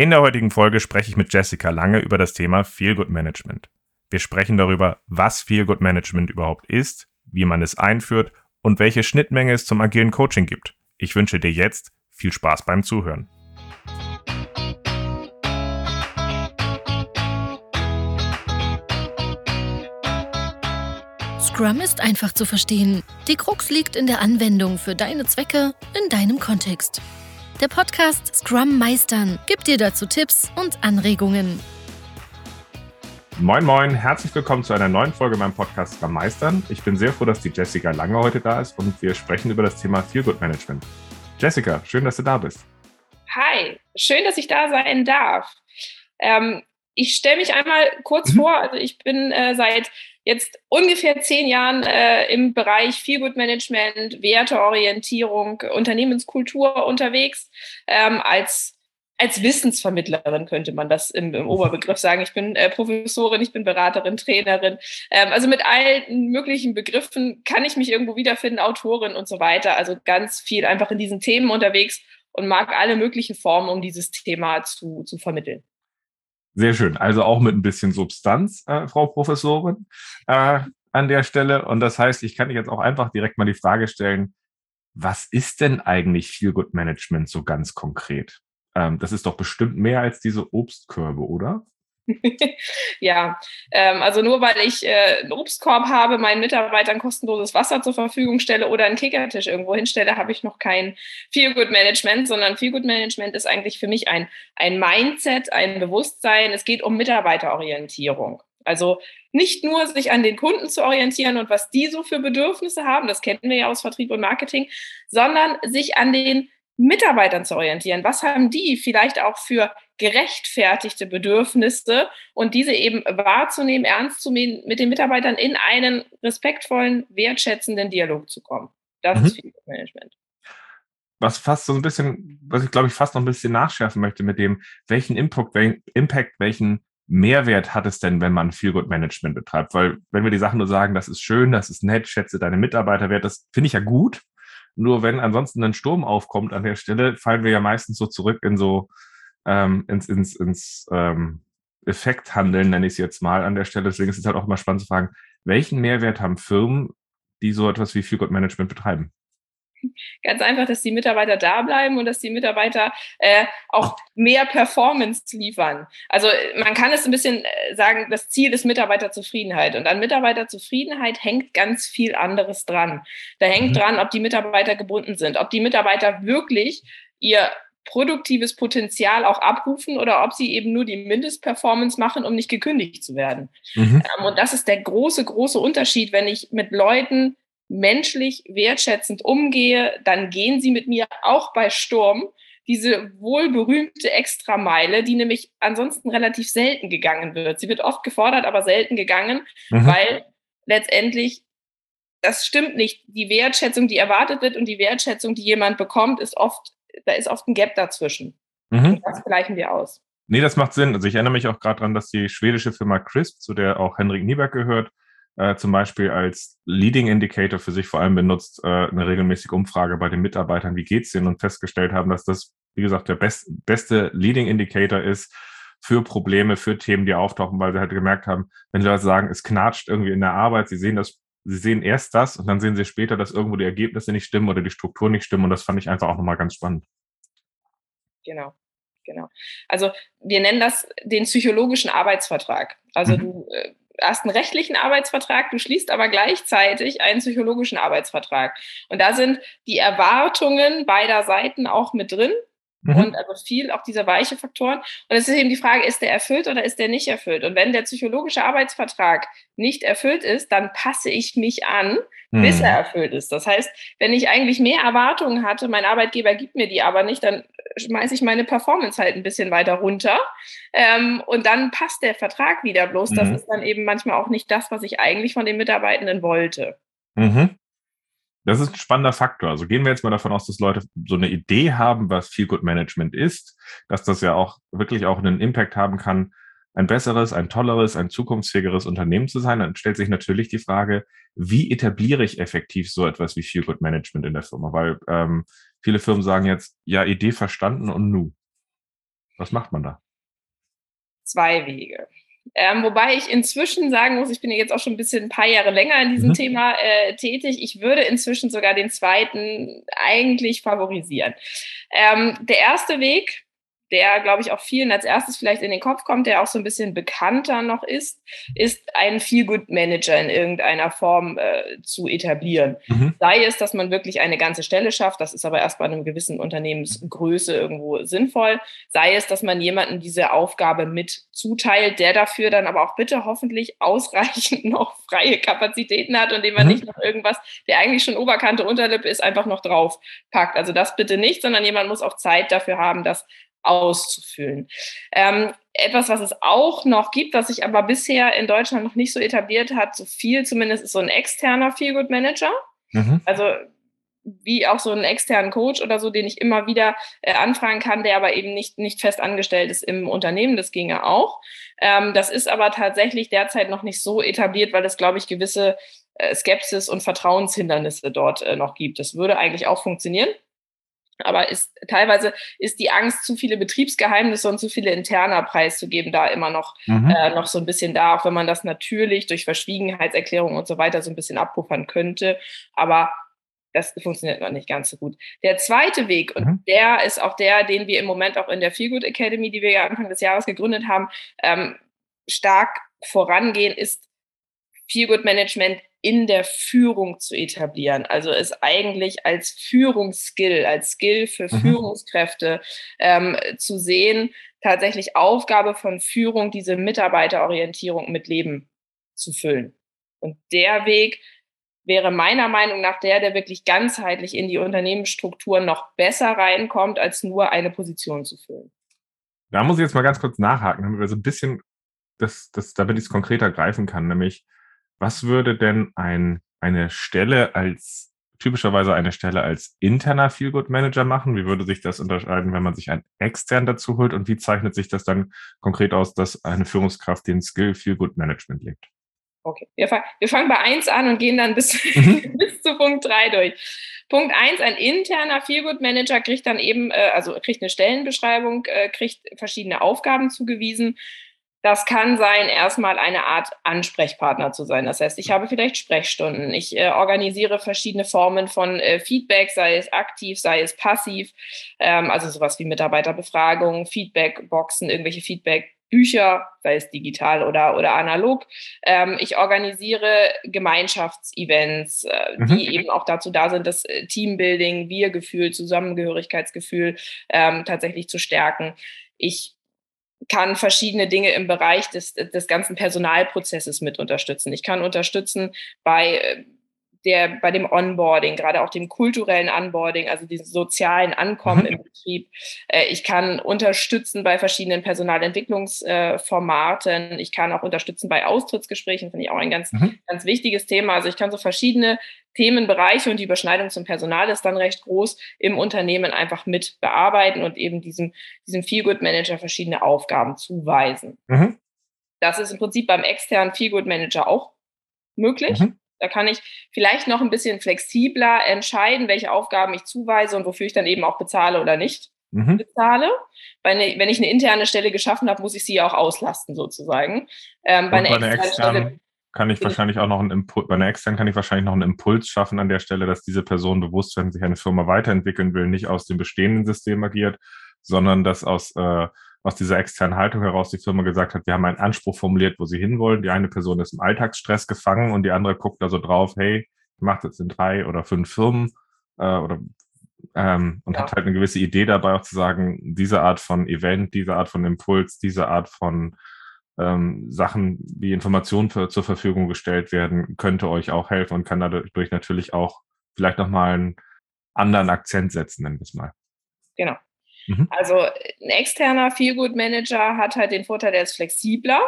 In der heutigen Folge spreche ich mit Jessica Lange über das Thema Feel Good Management. Wir sprechen darüber, was Feel Good Management überhaupt ist, wie man es einführt und welche Schnittmenge es zum agilen Coaching gibt. Ich wünsche dir jetzt viel Spaß beim Zuhören. Scrum ist einfach zu verstehen. Die Krux liegt in der Anwendung für deine Zwecke in deinem Kontext. Der Podcast Scrum Meistern gibt dir dazu Tipps und Anregungen. Moin Moin, herzlich willkommen zu einer neuen Folge meinem Podcast Scrum Meistern. Ich bin sehr froh, dass die Jessica Lange heute da ist und wir sprechen über das Thema Feel Good Management. Jessica, schön, dass du da bist. Hi, schön, dass ich da sein darf. Ähm, ich stelle mich einmal kurz mhm. vor. Also ich bin äh, seit jetzt ungefähr zehn Jahren äh, im Bereich Feelgood Management, Werteorientierung, Unternehmenskultur unterwegs ähm, als als Wissensvermittlerin könnte man das im, im Oberbegriff sagen. Ich bin äh, Professorin, ich bin Beraterin, Trainerin. Ähm, also mit allen möglichen Begriffen kann ich mich irgendwo wiederfinden, Autorin und so weiter. Also ganz viel einfach in diesen Themen unterwegs und mag alle möglichen Formen, um dieses Thema zu, zu vermitteln. Sehr schön. Also auch mit ein bisschen Substanz, äh, Frau Professorin, äh, an der Stelle. Und das heißt, ich kann jetzt auch einfach direkt mal die Frage stellen, was ist denn eigentlich Feel Good Management so ganz konkret? Ähm, das ist doch bestimmt mehr als diese Obstkörbe, oder? ja, ähm, also nur weil ich äh, einen Obstkorb habe, meinen Mitarbeitern kostenloses Wasser zur Verfügung stelle oder einen Kickertisch irgendwo hinstelle, habe ich noch kein Feel Good Management, sondern Feel Good Management ist eigentlich für mich ein, ein Mindset, ein Bewusstsein. Es geht um Mitarbeiterorientierung. Also nicht nur sich an den Kunden zu orientieren und was die so für Bedürfnisse haben, das kennen wir ja aus Vertrieb und Marketing, sondern sich an den Mitarbeitern zu orientieren. Was haben die vielleicht auch für gerechtfertigte Bedürfnisse und diese eben wahrzunehmen, ernst zu nehmen, mit den Mitarbeitern in einen respektvollen, wertschätzenden Dialog zu kommen. Das mhm. ist Feedback Management. Was fast so ein bisschen, was ich glaube ich fast noch ein bisschen nachschärfen möchte mit dem, welchen Impact, Impact welchen Mehrwert hat es denn, wenn man Feel Good Management betreibt? Weil wenn wir die Sachen nur sagen, das ist schön, das ist nett, schätze deine Mitarbeiter wert, das finde ich ja gut. Nur wenn ansonsten ein Sturm aufkommt an der Stelle, fallen wir ja meistens so zurück in so ähm, ins, ins, ins ähm, Effekthandeln, nenne ich es jetzt mal an der Stelle. Deswegen ist es halt auch immer spannend zu fragen, welchen Mehrwert haben Firmen, die so etwas wie Feel Good Management betreiben? Ganz einfach, dass die Mitarbeiter da bleiben und dass die Mitarbeiter äh, auch mehr Performance liefern. Also man kann es ein bisschen äh, sagen, das Ziel ist Mitarbeiterzufriedenheit. Und an Mitarbeiterzufriedenheit hängt ganz viel anderes dran. Da hängt mhm. dran, ob die Mitarbeiter gebunden sind, ob die Mitarbeiter wirklich ihr produktives Potenzial auch abrufen oder ob sie eben nur die Mindestperformance machen, um nicht gekündigt zu werden. Mhm. Ähm, und das ist der große, große Unterschied, wenn ich mit Leuten menschlich wertschätzend umgehe, dann gehen sie mit mir auch bei Sturm diese wohlberühmte Extrameile, die nämlich ansonsten relativ selten gegangen wird. Sie wird oft gefordert, aber selten gegangen, mhm. weil letztendlich das stimmt nicht. Die Wertschätzung, die erwartet wird und die Wertschätzung, die jemand bekommt, ist oft, da ist oft ein Gap dazwischen. Mhm. Und das gleichen wir aus. Nee, das macht Sinn. Also ich erinnere mich auch gerade daran, dass die schwedische Firma Crisp, zu der auch Henrik Nieberg gehört, äh, zum Beispiel als Leading Indicator für sich vor allem benutzt, äh, eine regelmäßige Umfrage bei den Mitarbeitern, wie geht's denen und festgestellt haben, dass das, wie gesagt, der best, beste Leading Indicator ist für Probleme, für Themen, die auftauchen, weil sie halt gemerkt haben, wenn Leute sagen, es knatscht irgendwie in der Arbeit, sie sehen das, sie sehen erst das und dann sehen sie später, dass irgendwo die Ergebnisse nicht stimmen oder die Struktur nicht stimmen und das fand ich einfach auch nochmal ganz spannend. Genau. Genau. Also wir nennen das den psychologischen Arbeitsvertrag. Also mhm. du äh, hast einen rechtlichen Arbeitsvertrag, du schließt aber gleichzeitig einen psychologischen Arbeitsvertrag. Und da sind die Erwartungen beider Seiten auch mit drin. Mhm. Und also viel auch diese weiche Faktoren. Und es ist eben die Frage, ist der erfüllt oder ist der nicht erfüllt? Und wenn der psychologische Arbeitsvertrag nicht erfüllt ist, dann passe ich mich an, mhm. bis er erfüllt ist. Das heißt, wenn ich eigentlich mehr Erwartungen hatte, mein Arbeitgeber gibt mir die aber nicht, dann schmeiße ich meine Performance halt ein bisschen weiter runter. Ähm, und dann passt der Vertrag wieder. Bloß mhm. das ist dann eben manchmal auch nicht das, was ich eigentlich von den Mitarbeitenden wollte. Mhm. Das ist ein spannender Faktor. Also gehen wir jetzt mal davon aus, dass Leute so eine Idee haben, was Feel Good Management ist, dass das ja auch wirklich auch einen Impact haben kann, ein besseres, ein tolleres, ein zukunftsfähigeres Unternehmen zu sein. Dann stellt sich natürlich die Frage, wie etabliere ich effektiv so etwas wie Feel Good Management in der Firma? Weil ähm, viele Firmen sagen jetzt, ja, Idee verstanden und nu. Was macht man da? Zwei Wege. Ähm, wobei ich inzwischen sagen muss, ich bin jetzt auch schon ein bisschen ein paar Jahre länger in diesem mhm. Thema äh, tätig. Ich würde inzwischen sogar den zweiten eigentlich favorisieren. Ähm, der erste Weg, der, glaube ich, auch vielen als erstes vielleicht in den Kopf kommt, der auch so ein bisschen bekannter noch ist, ist einen Feel-Good-Manager in irgendeiner Form äh, zu etablieren. Mhm. Sei es, dass man wirklich eine ganze Stelle schafft, das ist aber erst bei einem gewissen Unternehmensgröße irgendwo sinnvoll. Sei es, dass man jemanden diese Aufgabe mit zuteilt, der dafür dann aber auch bitte hoffentlich ausreichend noch freie Kapazitäten hat und dem man mhm. nicht noch irgendwas, der eigentlich schon Oberkante, Unterlippe ist, einfach noch drauf packt. Also das bitte nicht, sondern jemand muss auch Zeit dafür haben, das auszufüllen. Ähm, etwas, was es auch noch gibt, was sich aber bisher in Deutschland noch nicht so etabliert hat, so viel zumindest, ist so ein externer Feelgood Manager. Mhm. Also wie auch so einen externen Coach oder so, den ich immer wieder äh, anfragen kann, der aber eben nicht, nicht fest angestellt ist im Unternehmen. Das ginge auch. Ähm, das ist aber tatsächlich derzeit noch nicht so etabliert, weil es, glaube ich, gewisse äh, Skepsis und Vertrauenshindernisse dort äh, noch gibt. Das würde eigentlich auch funktionieren. Aber ist, teilweise ist die Angst, zu viele Betriebsgeheimnisse und zu viele interner preiszugeben, da immer noch, mhm. äh, noch so ein bisschen da, auch wenn man das natürlich durch Verschwiegenheitserklärungen und so weiter so ein bisschen abpuffern könnte. Aber das funktioniert noch nicht ganz so gut. Der zweite Weg, und mhm. der ist auch der, den wir im Moment auch in der Feelgood Academy, die wir ja Anfang des Jahres gegründet haben, ähm, stark vorangehen, ist Feelgood Management in der Führung zu etablieren. Also es eigentlich als Führungsskill, als Skill für mhm. Führungskräfte ähm, zu sehen, tatsächlich Aufgabe von Führung, diese Mitarbeiterorientierung mit Leben zu füllen. Und der Weg wäre meiner Meinung nach der, der wirklich ganzheitlich in die Unternehmensstrukturen noch besser reinkommt, als nur eine Position zu füllen. Da muss ich jetzt mal ganz kurz nachhaken, damit wir so ein bisschen, das, das, damit ich es konkreter greifen kann, nämlich was würde denn ein, eine Stelle als, typischerweise eine Stelle als interner Feelgood Manager machen? Wie würde sich das unterscheiden, wenn man sich einen extern dazu holt? Und wie zeichnet sich das dann konkret aus, dass eine Führungskraft den Skill Feelgood Management legt? Okay, wir, fang, wir fangen bei eins an und gehen dann bis, mhm. bis zu Punkt drei durch. Punkt eins: ein interner Feelgood Manager kriegt dann eben, äh, also kriegt eine Stellenbeschreibung, äh, kriegt verschiedene Aufgaben zugewiesen das kann sein, erstmal eine Art Ansprechpartner zu sein. Das heißt, ich habe vielleicht Sprechstunden. Ich äh, organisiere verschiedene Formen von äh, Feedback, sei es aktiv, sei es passiv. Ähm, also sowas wie Mitarbeiterbefragungen, Feedbackboxen, irgendwelche Feedbackbücher, sei es digital oder, oder analog. Ähm, ich organisiere Gemeinschaftsevents, äh, mhm. die eben auch dazu da sind, das äh, Teambuilding, Wir-Gefühl, Zusammengehörigkeitsgefühl ähm, tatsächlich zu stärken. Ich kann verschiedene Dinge im Bereich des, des ganzen Personalprozesses mit unterstützen. Ich kann unterstützen bei äh, der, bei dem Onboarding, gerade auch dem kulturellen Onboarding, also diesem sozialen Ankommen mhm. im Betrieb. Äh, ich kann unterstützen bei verschiedenen Personalentwicklungsformaten. Ich kann auch unterstützen bei Austrittsgesprächen, finde ich auch ein ganz, mhm. ganz wichtiges Thema. Also ich kann so verschiedene Themenbereiche und die Überschneidung zum Personal ist dann recht groß, im Unternehmen einfach mit bearbeiten und eben diesem, diesem Feelgood Manager verschiedene Aufgaben zuweisen. Mhm. Das ist im Prinzip beim externen Feelgood Manager auch möglich. Mhm. Da kann ich vielleicht noch ein bisschen flexibler entscheiden, welche Aufgaben ich zuweise und wofür ich dann eben auch bezahle oder nicht mhm. bezahle. Weil ne, wenn ich eine interne Stelle geschaffen habe, muss ich sie auch auslasten sozusagen. Ähm, bei, einer bei externen Stelle kann ich wahrscheinlich auch noch einen Impuls, bei einer externen kann ich wahrscheinlich noch einen Impuls schaffen an der Stelle, dass diese Person bewusst, wenn sich eine Firma weiterentwickeln will, nicht aus dem bestehenden System agiert, sondern dass aus, äh, aus dieser externen Haltung heraus die Firma gesagt hat, wir haben einen Anspruch formuliert, wo sie hinwollen. Die eine Person ist im Alltagsstress gefangen und die andere guckt da so drauf, hey, ich mache das in drei oder fünf Firmen äh, oder ähm, und ja. hat halt eine gewisse Idee dabei auch zu sagen, diese Art von Event, diese Art von Impuls, diese Art von ähm, Sachen, wie Informationen für, zur Verfügung gestellt werden, könnte euch auch helfen und kann dadurch natürlich auch vielleicht nochmal einen anderen Akzent setzen, nennen wir es mal. Genau. Mhm. Also ein externer Feelgood Manager hat halt den Vorteil, der ist flexibler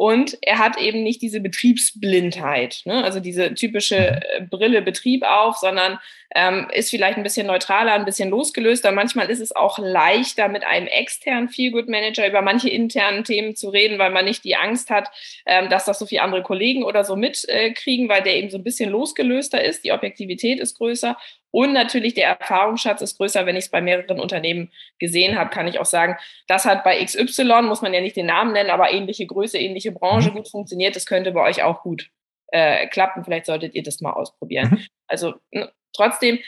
und er hat eben nicht diese Betriebsblindheit, ne? also diese typische mhm. äh, Brille Betrieb auf, sondern ähm, ist vielleicht ein bisschen neutraler, ein bisschen losgelöster. Manchmal ist es auch leichter, mit einem externen Feelgood Manager über manche internen Themen zu reden, weil man nicht die Angst hat, ähm, dass das so viele andere Kollegen oder so mitkriegen, äh, weil der eben so ein bisschen losgelöster ist. Die Objektivität ist größer. Und natürlich der Erfahrungsschatz ist größer, wenn ich es bei mehreren Unternehmen gesehen habe, kann ich auch sagen, das hat bei XY, muss man ja nicht den Namen nennen, aber ähnliche Größe, ähnliche Branche mhm. gut funktioniert. Das könnte bei euch auch gut äh, klappen. Vielleicht solltet ihr das mal ausprobieren. Mhm. Also ne, trotzdem,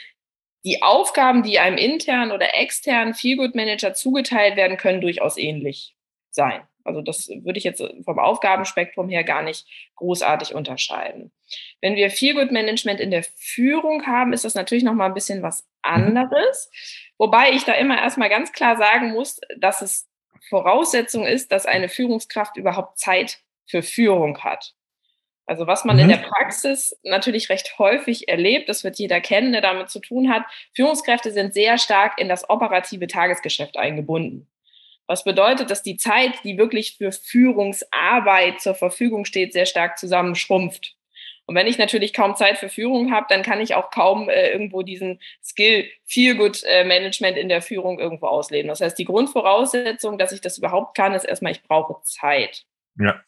die Aufgaben, die einem internen oder externen Feelgood Manager zugeteilt werden, können durchaus ähnlich sein. Also das würde ich jetzt vom Aufgabenspektrum her gar nicht großartig unterscheiden. Wenn wir Feelgood Management in der Führung haben, ist das natürlich noch mal ein bisschen was mhm. anderes. Wobei ich da immer erstmal ganz klar sagen muss, dass es Voraussetzung ist, dass eine Führungskraft überhaupt Zeit für Führung hat. Also was man mhm. in der Praxis natürlich recht häufig erlebt, das wird jeder kennen, der damit zu tun hat, Führungskräfte sind sehr stark in das operative Tagesgeschäft eingebunden. Was bedeutet, dass die Zeit, die wirklich für Führungsarbeit zur Verfügung steht, sehr stark zusammenschrumpft. Und wenn ich natürlich kaum Zeit für Führung habe, dann kann ich auch kaum äh, irgendwo diesen Skill Feel Good äh, Management in der Führung irgendwo ausleben. Das heißt, die Grundvoraussetzung, dass ich das überhaupt kann, ist erstmal, ich brauche Zeit. Ja.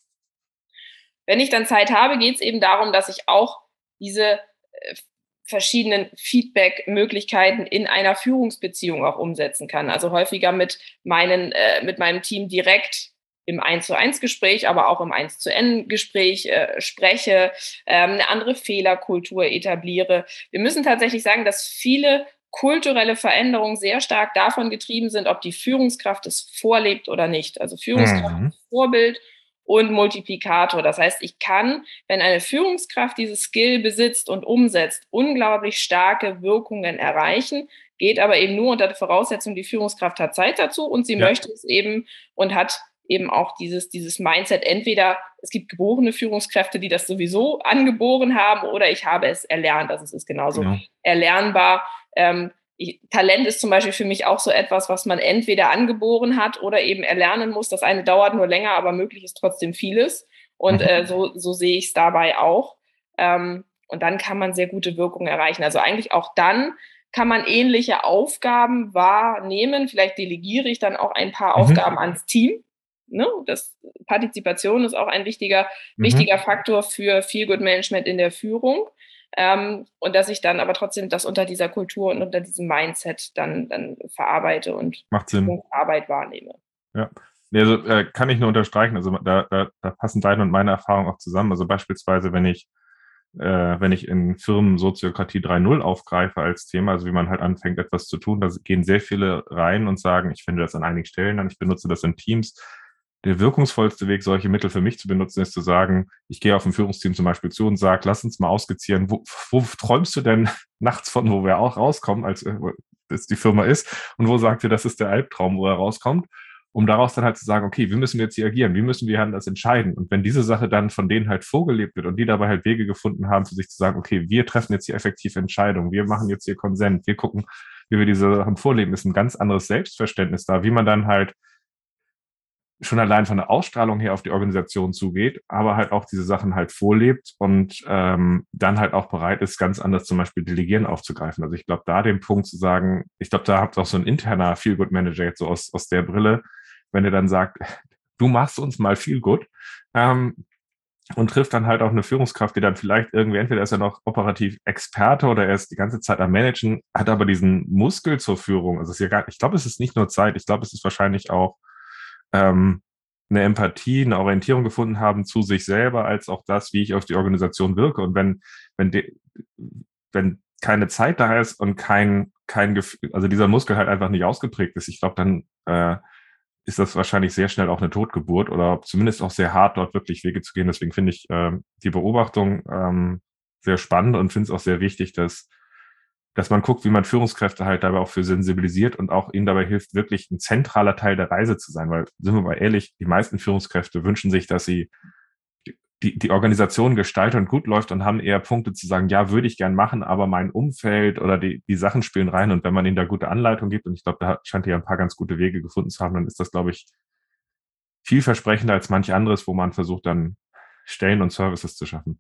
Wenn ich dann Zeit habe, geht es eben darum, dass ich auch diese äh, verschiedenen Feedback-Möglichkeiten in einer Führungsbeziehung auch umsetzen kann. Also häufiger mit meinen, äh, mit meinem Team direkt im 1 zu 1 Gespräch, aber auch im 1 zu N Gespräch äh, spreche, ähm, eine andere Fehlerkultur etabliere. Wir müssen tatsächlich sagen, dass viele kulturelle Veränderungen sehr stark davon getrieben sind, ob die Führungskraft es vorlebt oder nicht. Also Führungskraft mhm. Vorbild und Multiplikator. Das heißt, ich kann, wenn eine Führungskraft dieses Skill besitzt und umsetzt, unglaublich starke Wirkungen erreichen, geht aber eben nur unter der Voraussetzung, die Führungskraft hat Zeit dazu und sie ja. möchte es eben und hat eben auch dieses, dieses Mindset. Entweder es gibt geborene Führungskräfte, die das sowieso angeboren haben, oder ich habe es erlernt. Also es ist genauso ja. erlernbar. Ähm, Talent ist zum Beispiel für mich auch so etwas, was man entweder angeboren hat oder eben erlernen muss. Das eine dauert nur länger, aber möglich ist trotzdem vieles. Und mhm. äh, so, so sehe ich es dabei auch. Ähm, und dann kann man sehr gute Wirkung erreichen. Also eigentlich auch dann kann man ähnliche Aufgaben wahrnehmen. Vielleicht delegiere ich dann auch ein paar mhm. Aufgaben ans Team. Ne? Das Partizipation ist auch ein wichtiger, mhm. wichtiger Faktor für Feel Good Management in der Führung. Ähm, und dass ich dann aber trotzdem das unter dieser Kultur und unter diesem Mindset dann, dann verarbeite und. Arbeit wahrnehme. Ja. Also äh, kann ich nur unterstreichen. Also da, da, da passen deine und meine Erfahrungen auch zusammen. Also beispielsweise, wenn ich äh, wenn ich in Firmen Soziokratie 3.0 aufgreife als Thema, also wie man halt anfängt, etwas zu tun, da gehen sehr viele rein und sagen, ich finde das an einigen Stellen an, ich benutze das in Teams, der wirkungsvollste Weg, solche Mittel für mich zu benutzen, ist zu sagen, ich gehe auf ein Führungsteam zum Beispiel zu und sage, lass uns mal ausgezieren, wo, wo träumst du denn nachts von, wo wir auch rauskommen, als äh, die Firma ist, und wo sagt ihr, das ist der Albtraum, wo er rauskommt, um daraus dann halt zu sagen, okay, wie müssen wir jetzt hier agieren, wie müssen wir das entscheiden? Und wenn diese Sache dann von denen halt vorgelebt wird und die dabei halt Wege gefunden haben, für sich zu sagen, okay, wir treffen jetzt hier effektiv Entscheidungen, wir machen jetzt hier Konsent, wir gucken, wie wir diese Sachen vorleben, ist ein ganz anderes Selbstverständnis da, wie man dann halt schon allein von der Ausstrahlung her auf die Organisation zugeht, aber halt auch diese Sachen halt vorlebt und ähm, dann halt auch bereit ist, ganz anders zum Beispiel Delegieren aufzugreifen. Also ich glaube, da den Punkt zu sagen, ich glaube, da habt ihr auch so ein interner Feel-Good-Manager jetzt so aus, aus der Brille, wenn er dann sagt, du machst uns mal gut ähm, und trifft dann halt auch eine Führungskraft, die dann vielleicht irgendwie, entweder ist er noch operativ Experte oder er ist die ganze Zeit am Managen, hat aber diesen Muskel zur Führung. Also es ist ja gar, ich glaube, es ist nicht nur Zeit, ich glaube, es ist wahrscheinlich auch ähm, eine Empathie, eine Orientierung gefunden haben zu sich selber, als auch das, wie ich auf die Organisation wirke. Und wenn, wenn, de, wenn keine Zeit da ist und kein, kein Gefühl, also dieser Muskel halt einfach nicht ausgeprägt ist, ich glaube, dann äh, ist das wahrscheinlich sehr schnell auch eine Totgeburt oder zumindest auch sehr hart, dort wirklich Wege zu gehen. Deswegen finde ich äh, die Beobachtung ähm, sehr spannend und finde es auch sehr wichtig, dass dass man guckt, wie man Führungskräfte halt dabei auch für sensibilisiert und auch ihnen dabei hilft, wirklich ein zentraler Teil der Reise zu sein. Weil, sind wir mal ehrlich, die meisten Führungskräfte wünschen sich, dass sie die, die Organisation gestaltet und gut läuft und haben eher Punkte zu sagen, ja, würde ich gern machen, aber mein Umfeld oder die, die Sachen spielen rein. Und wenn man ihnen da gute Anleitung gibt, und ich glaube, da scheint ja ein paar ganz gute Wege gefunden zu haben, dann ist das, glaube ich, vielversprechender als manch anderes, wo man versucht, dann Stellen und Services zu schaffen.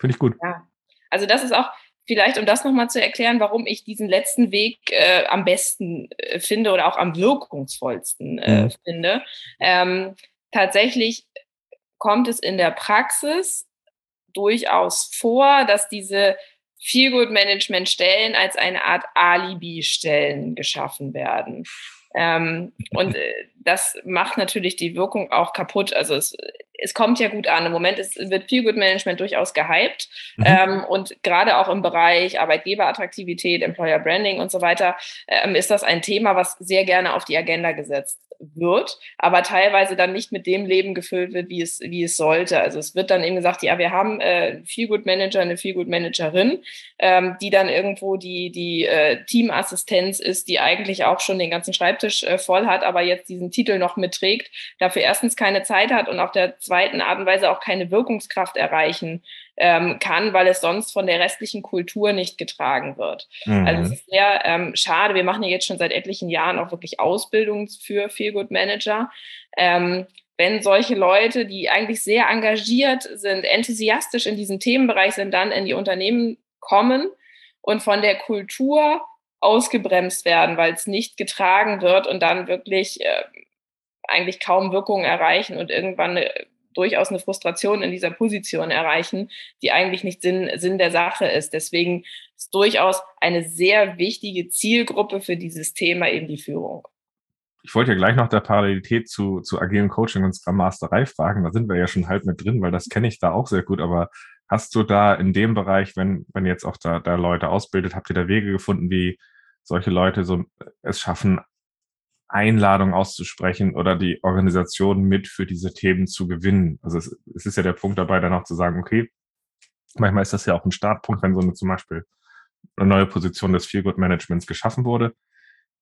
Finde ich gut. Ja, also das ist auch, vielleicht, um das nochmal zu erklären, warum ich diesen letzten Weg äh, am besten äh, finde oder auch am wirkungsvollsten äh, mhm. finde. Ähm, tatsächlich kommt es in der Praxis durchaus vor, dass diese Feel-Good-Management-Stellen als eine Art Alibi-Stellen geschaffen werden. Ähm, und äh, das macht natürlich die Wirkung auch kaputt. Also es, es kommt ja gut an. Im Moment ist, wird Feel Good Management durchaus gehypt. Mhm. Ähm, und gerade auch im Bereich Arbeitgeberattraktivität, Employer Branding und so weiter, ähm, ist das ein Thema, was sehr gerne auf die Agenda gesetzt wird, aber teilweise dann nicht mit dem Leben gefüllt wird, wie es, wie es sollte. Also es wird dann eben gesagt, ja, wir haben äh, Feel Good Manager, eine Feel Good Managerin, ähm, die dann irgendwo die, die äh, Teamassistenz ist, die eigentlich auch schon den ganzen Schreibtisch äh, voll hat, aber jetzt diesen Titel noch mitträgt, dafür erstens keine Zeit hat und auf der zweiten Art und Weise auch keine Wirkungskraft erreichen ähm, kann, weil es sonst von der restlichen Kultur nicht getragen wird. Mhm. Also es ist sehr ähm, schade. Wir machen ja jetzt schon seit etlichen Jahren auch wirklich Ausbildung für Feel Good Manager. Ähm, wenn solche Leute, die eigentlich sehr engagiert sind, enthusiastisch in diesem Themenbereich sind, dann in die Unternehmen kommen und von der Kultur ausgebremst werden, weil es nicht getragen wird und dann wirklich äh, eigentlich kaum Wirkung erreichen und irgendwann eine durchaus eine Frustration in dieser Position erreichen, die eigentlich nicht Sinn, Sinn der Sache ist. Deswegen ist durchaus eine sehr wichtige Zielgruppe für dieses Thema eben die Führung. Ich wollte ja gleich noch der Parallelität zu, zu agilen Coaching und Scrum Masterei fragen. Da sind wir ja schon halb mit drin, weil das kenne ich da auch sehr gut. Aber hast du da in dem Bereich, wenn, wenn jetzt auch da, da Leute ausbildet, habt ihr da Wege gefunden, wie solche Leute so es schaffen, Einladung auszusprechen oder die Organisation mit für diese Themen zu gewinnen. Also es, es ist ja der Punkt dabei, dann auch zu sagen, okay, manchmal ist das ja auch ein Startpunkt, wenn so eine zum Beispiel eine neue Position des Feel Good Managements geschaffen wurde.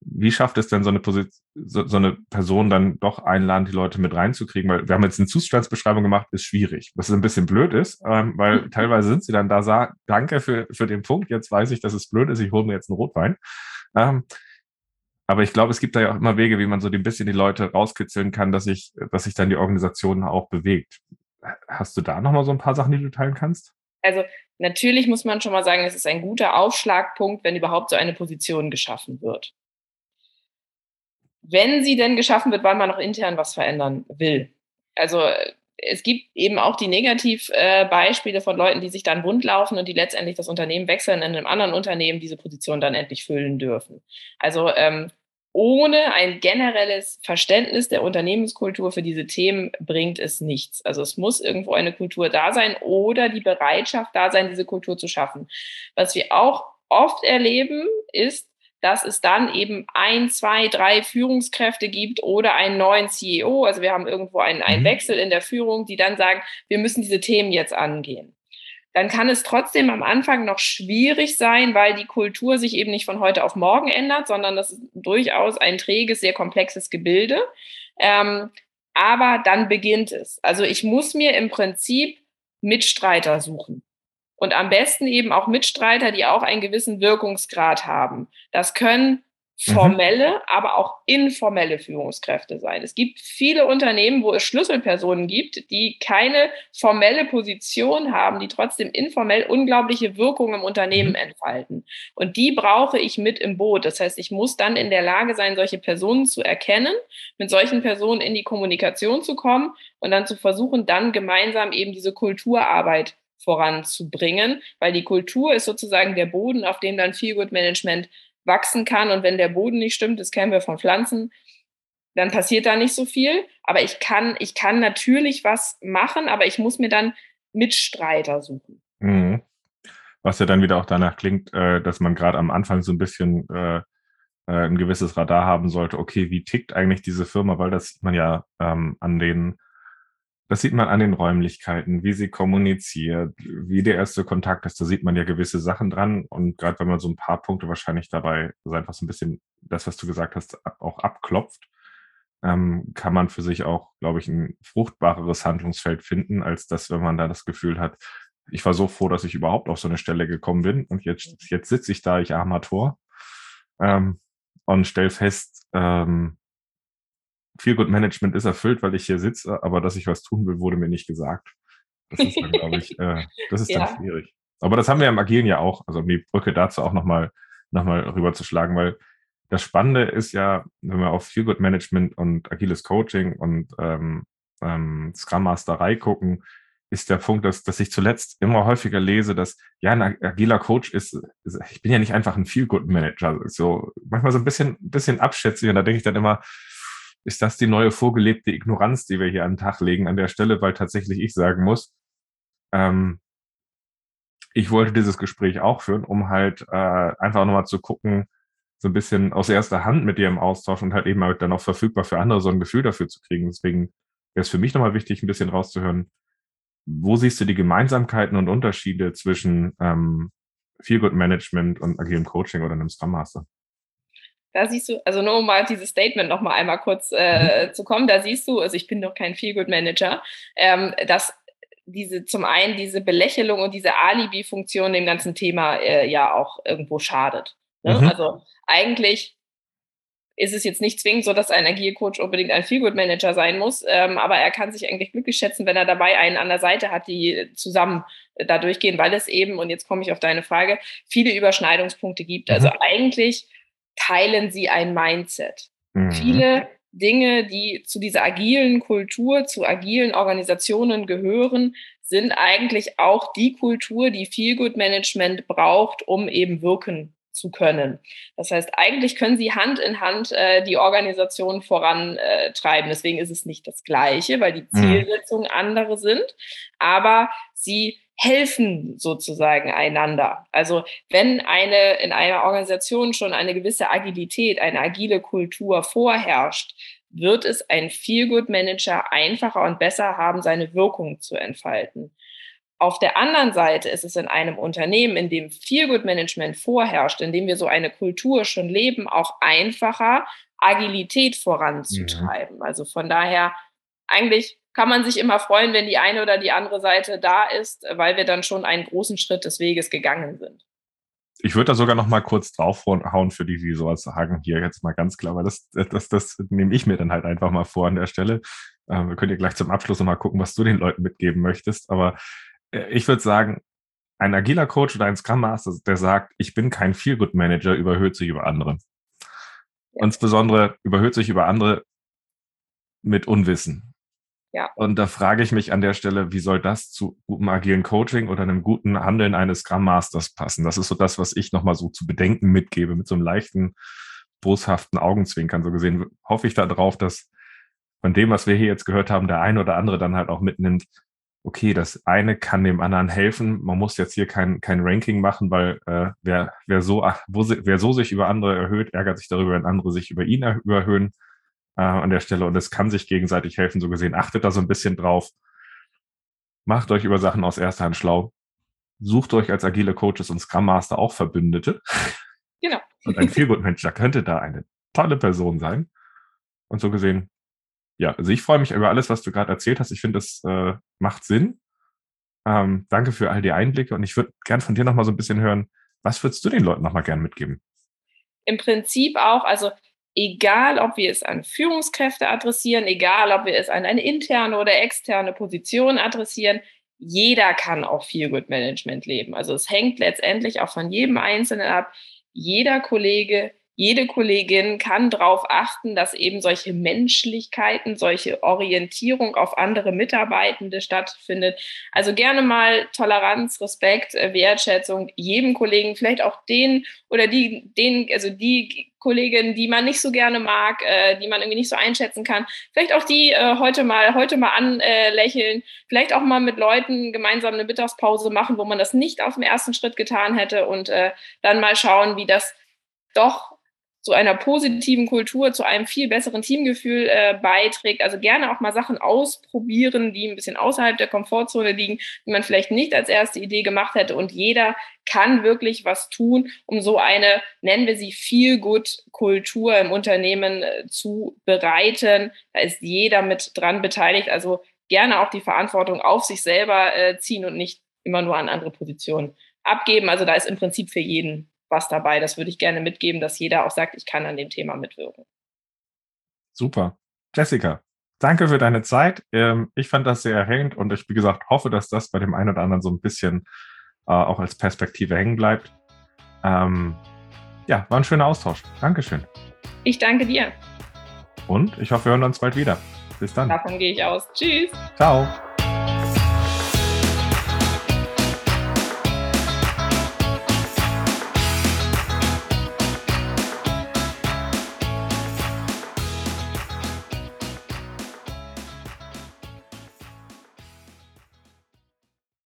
Wie schafft es denn so eine, Position, so, so, eine Person dann doch einladen, die Leute mit reinzukriegen? Weil wir haben jetzt eine Zustandsbeschreibung gemacht, ist schwierig. Was ein bisschen blöd ist, ähm, weil mhm. teilweise sind sie dann da, sagen, danke für, für den Punkt, jetzt weiß ich, dass es blöd ist, ich hole mir jetzt einen Rotwein. Ähm, aber ich glaube, es gibt da ja auch immer Wege, wie man so ein bisschen die Leute rauskitzeln kann, dass sich, dass sich dann die Organisation auch bewegt. Hast du da nochmal so ein paar Sachen, die du teilen kannst? Also natürlich muss man schon mal sagen, es ist ein guter Aufschlagpunkt, wenn überhaupt so eine Position geschaffen wird. Wenn sie denn geschaffen wird, weil man noch intern was verändern will. Also es gibt eben auch die Negativbeispiele von Leuten, die sich dann wund laufen und die letztendlich das Unternehmen wechseln in einem anderen Unternehmen diese Position dann endlich füllen dürfen. Also ähm, ohne ein generelles Verständnis der Unternehmenskultur für diese Themen bringt es nichts. Also es muss irgendwo eine Kultur da sein oder die Bereitschaft da sein, diese Kultur zu schaffen. Was wir auch oft erleben, ist, dass es dann eben ein, zwei, drei Führungskräfte gibt oder einen neuen CEO. Also wir haben irgendwo einen, einen mhm. Wechsel in der Führung, die dann sagen, wir müssen diese Themen jetzt angehen dann kann es trotzdem am Anfang noch schwierig sein, weil die Kultur sich eben nicht von heute auf morgen ändert, sondern das ist durchaus ein träges, sehr komplexes Gebilde. Ähm, aber dann beginnt es. Also ich muss mir im Prinzip Mitstreiter suchen. Und am besten eben auch Mitstreiter, die auch einen gewissen Wirkungsgrad haben. Das können. Formelle, mhm. aber auch informelle Führungskräfte sein. Es gibt viele Unternehmen, wo es Schlüsselpersonen gibt, die keine formelle Position haben, die trotzdem informell unglaubliche Wirkung im Unternehmen mhm. entfalten. Und die brauche ich mit im Boot. Das heißt, ich muss dann in der Lage sein, solche Personen zu erkennen, mit solchen Personen in die Kommunikation zu kommen und dann zu versuchen, dann gemeinsam eben diese Kulturarbeit voranzubringen, weil die Kultur ist sozusagen der Boden, auf dem dann Feel Good Management wachsen kann. Und wenn der Boden nicht stimmt, das kennen wir von Pflanzen, dann passiert da nicht so viel. Aber ich kann, ich kann natürlich was machen, aber ich muss mir dann Mitstreiter suchen. Mhm. Was ja dann wieder auch danach klingt, äh, dass man gerade am Anfang so ein bisschen äh, äh, ein gewisses Radar haben sollte, okay, wie tickt eigentlich diese Firma, weil das sieht man ja ähm, an den das sieht man an den Räumlichkeiten, wie sie kommuniziert, wie der erste Kontakt ist. Da sieht man ja gewisse Sachen dran. Und gerade wenn man so ein paar Punkte wahrscheinlich dabei so einfach so ein bisschen das, was du gesagt hast, auch abklopft, ähm, kann man für sich auch, glaube ich, ein fruchtbareres Handlungsfeld finden, als das, wenn man da das Gefühl hat, ich war so froh, dass ich überhaupt auf so eine Stelle gekommen bin. Und jetzt, jetzt sitze ich da, ich armer Tor, ähm, und stell fest, ähm, Feel Good Management ist erfüllt, weil ich hier sitze, aber dass ich was tun will, wurde mir nicht gesagt. Das ist dann, glaube ich, äh, das ist ja. dann schwierig. Aber das haben wir im Agilen ja auch, also um die Brücke dazu auch nochmal noch mal rüberzuschlagen, weil das Spannende ist ja, wenn wir auf Feel Good Management und agiles Coaching und ähm, ähm, Scrum Masterei gucken, ist der Punkt, dass, dass ich zuletzt immer häufiger lese, dass ja ein agiler Coach ist, ist ich bin ja nicht einfach ein Feel-Good-Manager, so manchmal so ein bisschen, ein bisschen abschätzig und da denke ich dann immer, ist das die neue vorgelebte Ignoranz, die wir hier an den Tag legen an der Stelle, weil tatsächlich ich sagen muss, ähm, ich wollte dieses Gespräch auch führen, um halt äh, einfach nochmal zu gucken, so ein bisschen aus erster Hand mit dir im Austausch und halt eben halt dann auch verfügbar für andere so ein Gefühl dafür zu kriegen. Deswegen wäre es für mich nochmal wichtig, ein bisschen rauszuhören, wo siehst du die Gemeinsamkeiten und Unterschiede zwischen ähm, Feel Good Management und agilem Coaching oder einem Scrum Master? Da siehst du, also nur um mal dieses Statement noch mal einmal kurz äh, mhm. zu kommen, da siehst du, also ich bin doch kein Feel Good Manager, ähm, dass diese zum einen diese Belächelung und diese Alibi-Funktion dem ganzen Thema äh, ja auch irgendwo schadet. Ne? Mhm. Also eigentlich ist es jetzt nicht zwingend so, dass ein Agile-Coach unbedingt ein Feelgood-Manager sein muss, ähm, aber er kann sich eigentlich glücklich schätzen, wenn er dabei einen an der Seite hat, die zusammen äh, da durchgehen, weil es eben, und jetzt komme ich auf deine Frage, viele Überschneidungspunkte gibt. Also mhm. Also eigentlich teilen sie ein Mindset. Mhm. Viele Dinge, die zu dieser agilen Kultur, zu agilen Organisationen gehören, sind eigentlich auch die Kultur, die Feelgood Management braucht, um eben wirken zu können. Das heißt, eigentlich können sie Hand in Hand äh, die Organisation vorantreiben. Deswegen ist es nicht das Gleiche, weil die mhm. Zielsetzungen mhm. andere sind, aber sie helfen sozusagen einander. Also wenn eine in einer Organisation schon eine gewisse Agilität, eine agile Kultur vorherrscht, wird es ein Feel-Good-Manager einfacher und besser haben, seine Wirkung zu entfalten. Auf der anderen Seite ist es in einem Unternehmen, in dem Feel-Good-Management vorherrscht, in dem wir so eine Kultur schon leben, auch einfacher, Agilität voranzutreiben. Mhm. Also von daher, eigentlich kann man sich immer freuen, wenn die eine oder die andere Seite da ist, weil wir dann schon einen großen Schritt des Weges gegangen sind. Ich würde da sogar noch mal kurz draufhauen für die, die sowas sagen. Hier jetzt mal ganz klar, weil das, das, das nehme ich mir dann halt einfach mal vor an der Stelle. Äh, wir können ja gleich zum Abschluss noch mal gucken, was du den Leuten mitgeben möchtest. Aber ich würde sagen, ein agiler Coach oder ein Scrum Master, der sagt, ich bin kein Feel-Good Manager, überhöht sich über andere. Ja. Insbesondere überhöht sich über andere mit Unwissen. Ja. Und da frage ich mich an der Stelle, wie soll das zu gutem agilen Coaching oder einem guten Handeln eines Scrum Masters passen? Das ist so das, was ich nochmal so zu bedenken mitgebe, mit so einem leichten, boshaften Augenzwinkern. So gesehen hoffe ich darauf, dass von dem, was wir hier jetzt gehört haben, der eine oder andere dann halt auch mitnimmt, okay, das eine kann dem anderen helfen. Man muss jetzt hier kein, kein Ranking machen, weil äh, wer, wer, so, wer so sich über andere erhöht, ärgert sich darüber, wenn andere sich über ihn überhöhen äh, an der Stelle. Und es kann sich gegenseitig helfen, so gesehen. Achtet da so ein bisschen drauf. Macht euch über Sachen aus erster Hand schlau. Sucht euch als agile Coaches und Scrum Master auch Verbündete. Genau. Und ein Feelgood-Manager könnte da eine tolle Person sein. Und so gesehen, ja, also ich freue mich über alles, was du gerade erzählt hast. Ich finde, das äh, macht Sinn. Ähm, danke für all die Einblicke und ich würde gern von dir noch mal so ein bisschen hören, was würdest du den Leuten noch mal gern mitgeben? Im Prinzip auch, also egal ob wir es an Führungskräfte adressieren, egal ob wir es an eine interne oder externe Position adressieren, jeder kann auch viel Good Management leben. Also es hängt letztendlich auch von jedem Einzelnen ab. Jeder Kollege, jede Kollegin kann darauf achten, dass eben solche Menschlichkeiten, solche Orientierung auf andere Mitarbeitende stattfindet. Also gerne mal Toleranz, Respekt, äh, Wertschätzung jedem Kollegen, vielleicht auch den oder die, den, also die Kollegin, die man nicht so gerne mag, äh, die man irgendwie nicht so einschätzen kann. Vielleicht auch die äh, heute mal, heute mal anlächeln. Vielleicht auch mal mit Leuten gemeinsam eine Mittagspause machen, wo man das nicht auf dem ersten Schritt getan hätte und äh, dann mal schauen, wie das doch zu einer positiven Kultur, zu einem viel besseren Teamgefühl äh, beiträgt. Also gerne auch mal Sachen ausprobieren, die ein bisschen außerhalb der Komfortzone liegen, die man vielleicht nicht als erste Idee gemacht hätte. Und jeder kann wirklich was tun, um so eine, nennen wir sie, viel gut Kultur im Unternehmen äh, zu bereiten. Da ist jeder mit dran beteiligt. Also gerne auch die Verantwortung auf sich selber äh, ziehen und nicht immer nur an andere Positionen abgeben. Also da ist im Prinzip für jeden was dabei. Das würde ich gerne mitgeben, dass jeder auch sagt, ich kann an dem Thema mitwirken. Super. Jessica, danke für deine Zeit. Ähm, ich fand das sehr erhellend und ich, wie gesagt, hoffe, dass das bei dem einen oder anderen so ein bisschen äh, auch als Perspektive hängen bleibt. Ähm, ja, war ein schöner Austausch. Dankeschön. Ich danke dir. Und ich hoffe, wir hören uns bald wieder. Bis dann. Davon gehe ich aus. Tschüss. Ciao.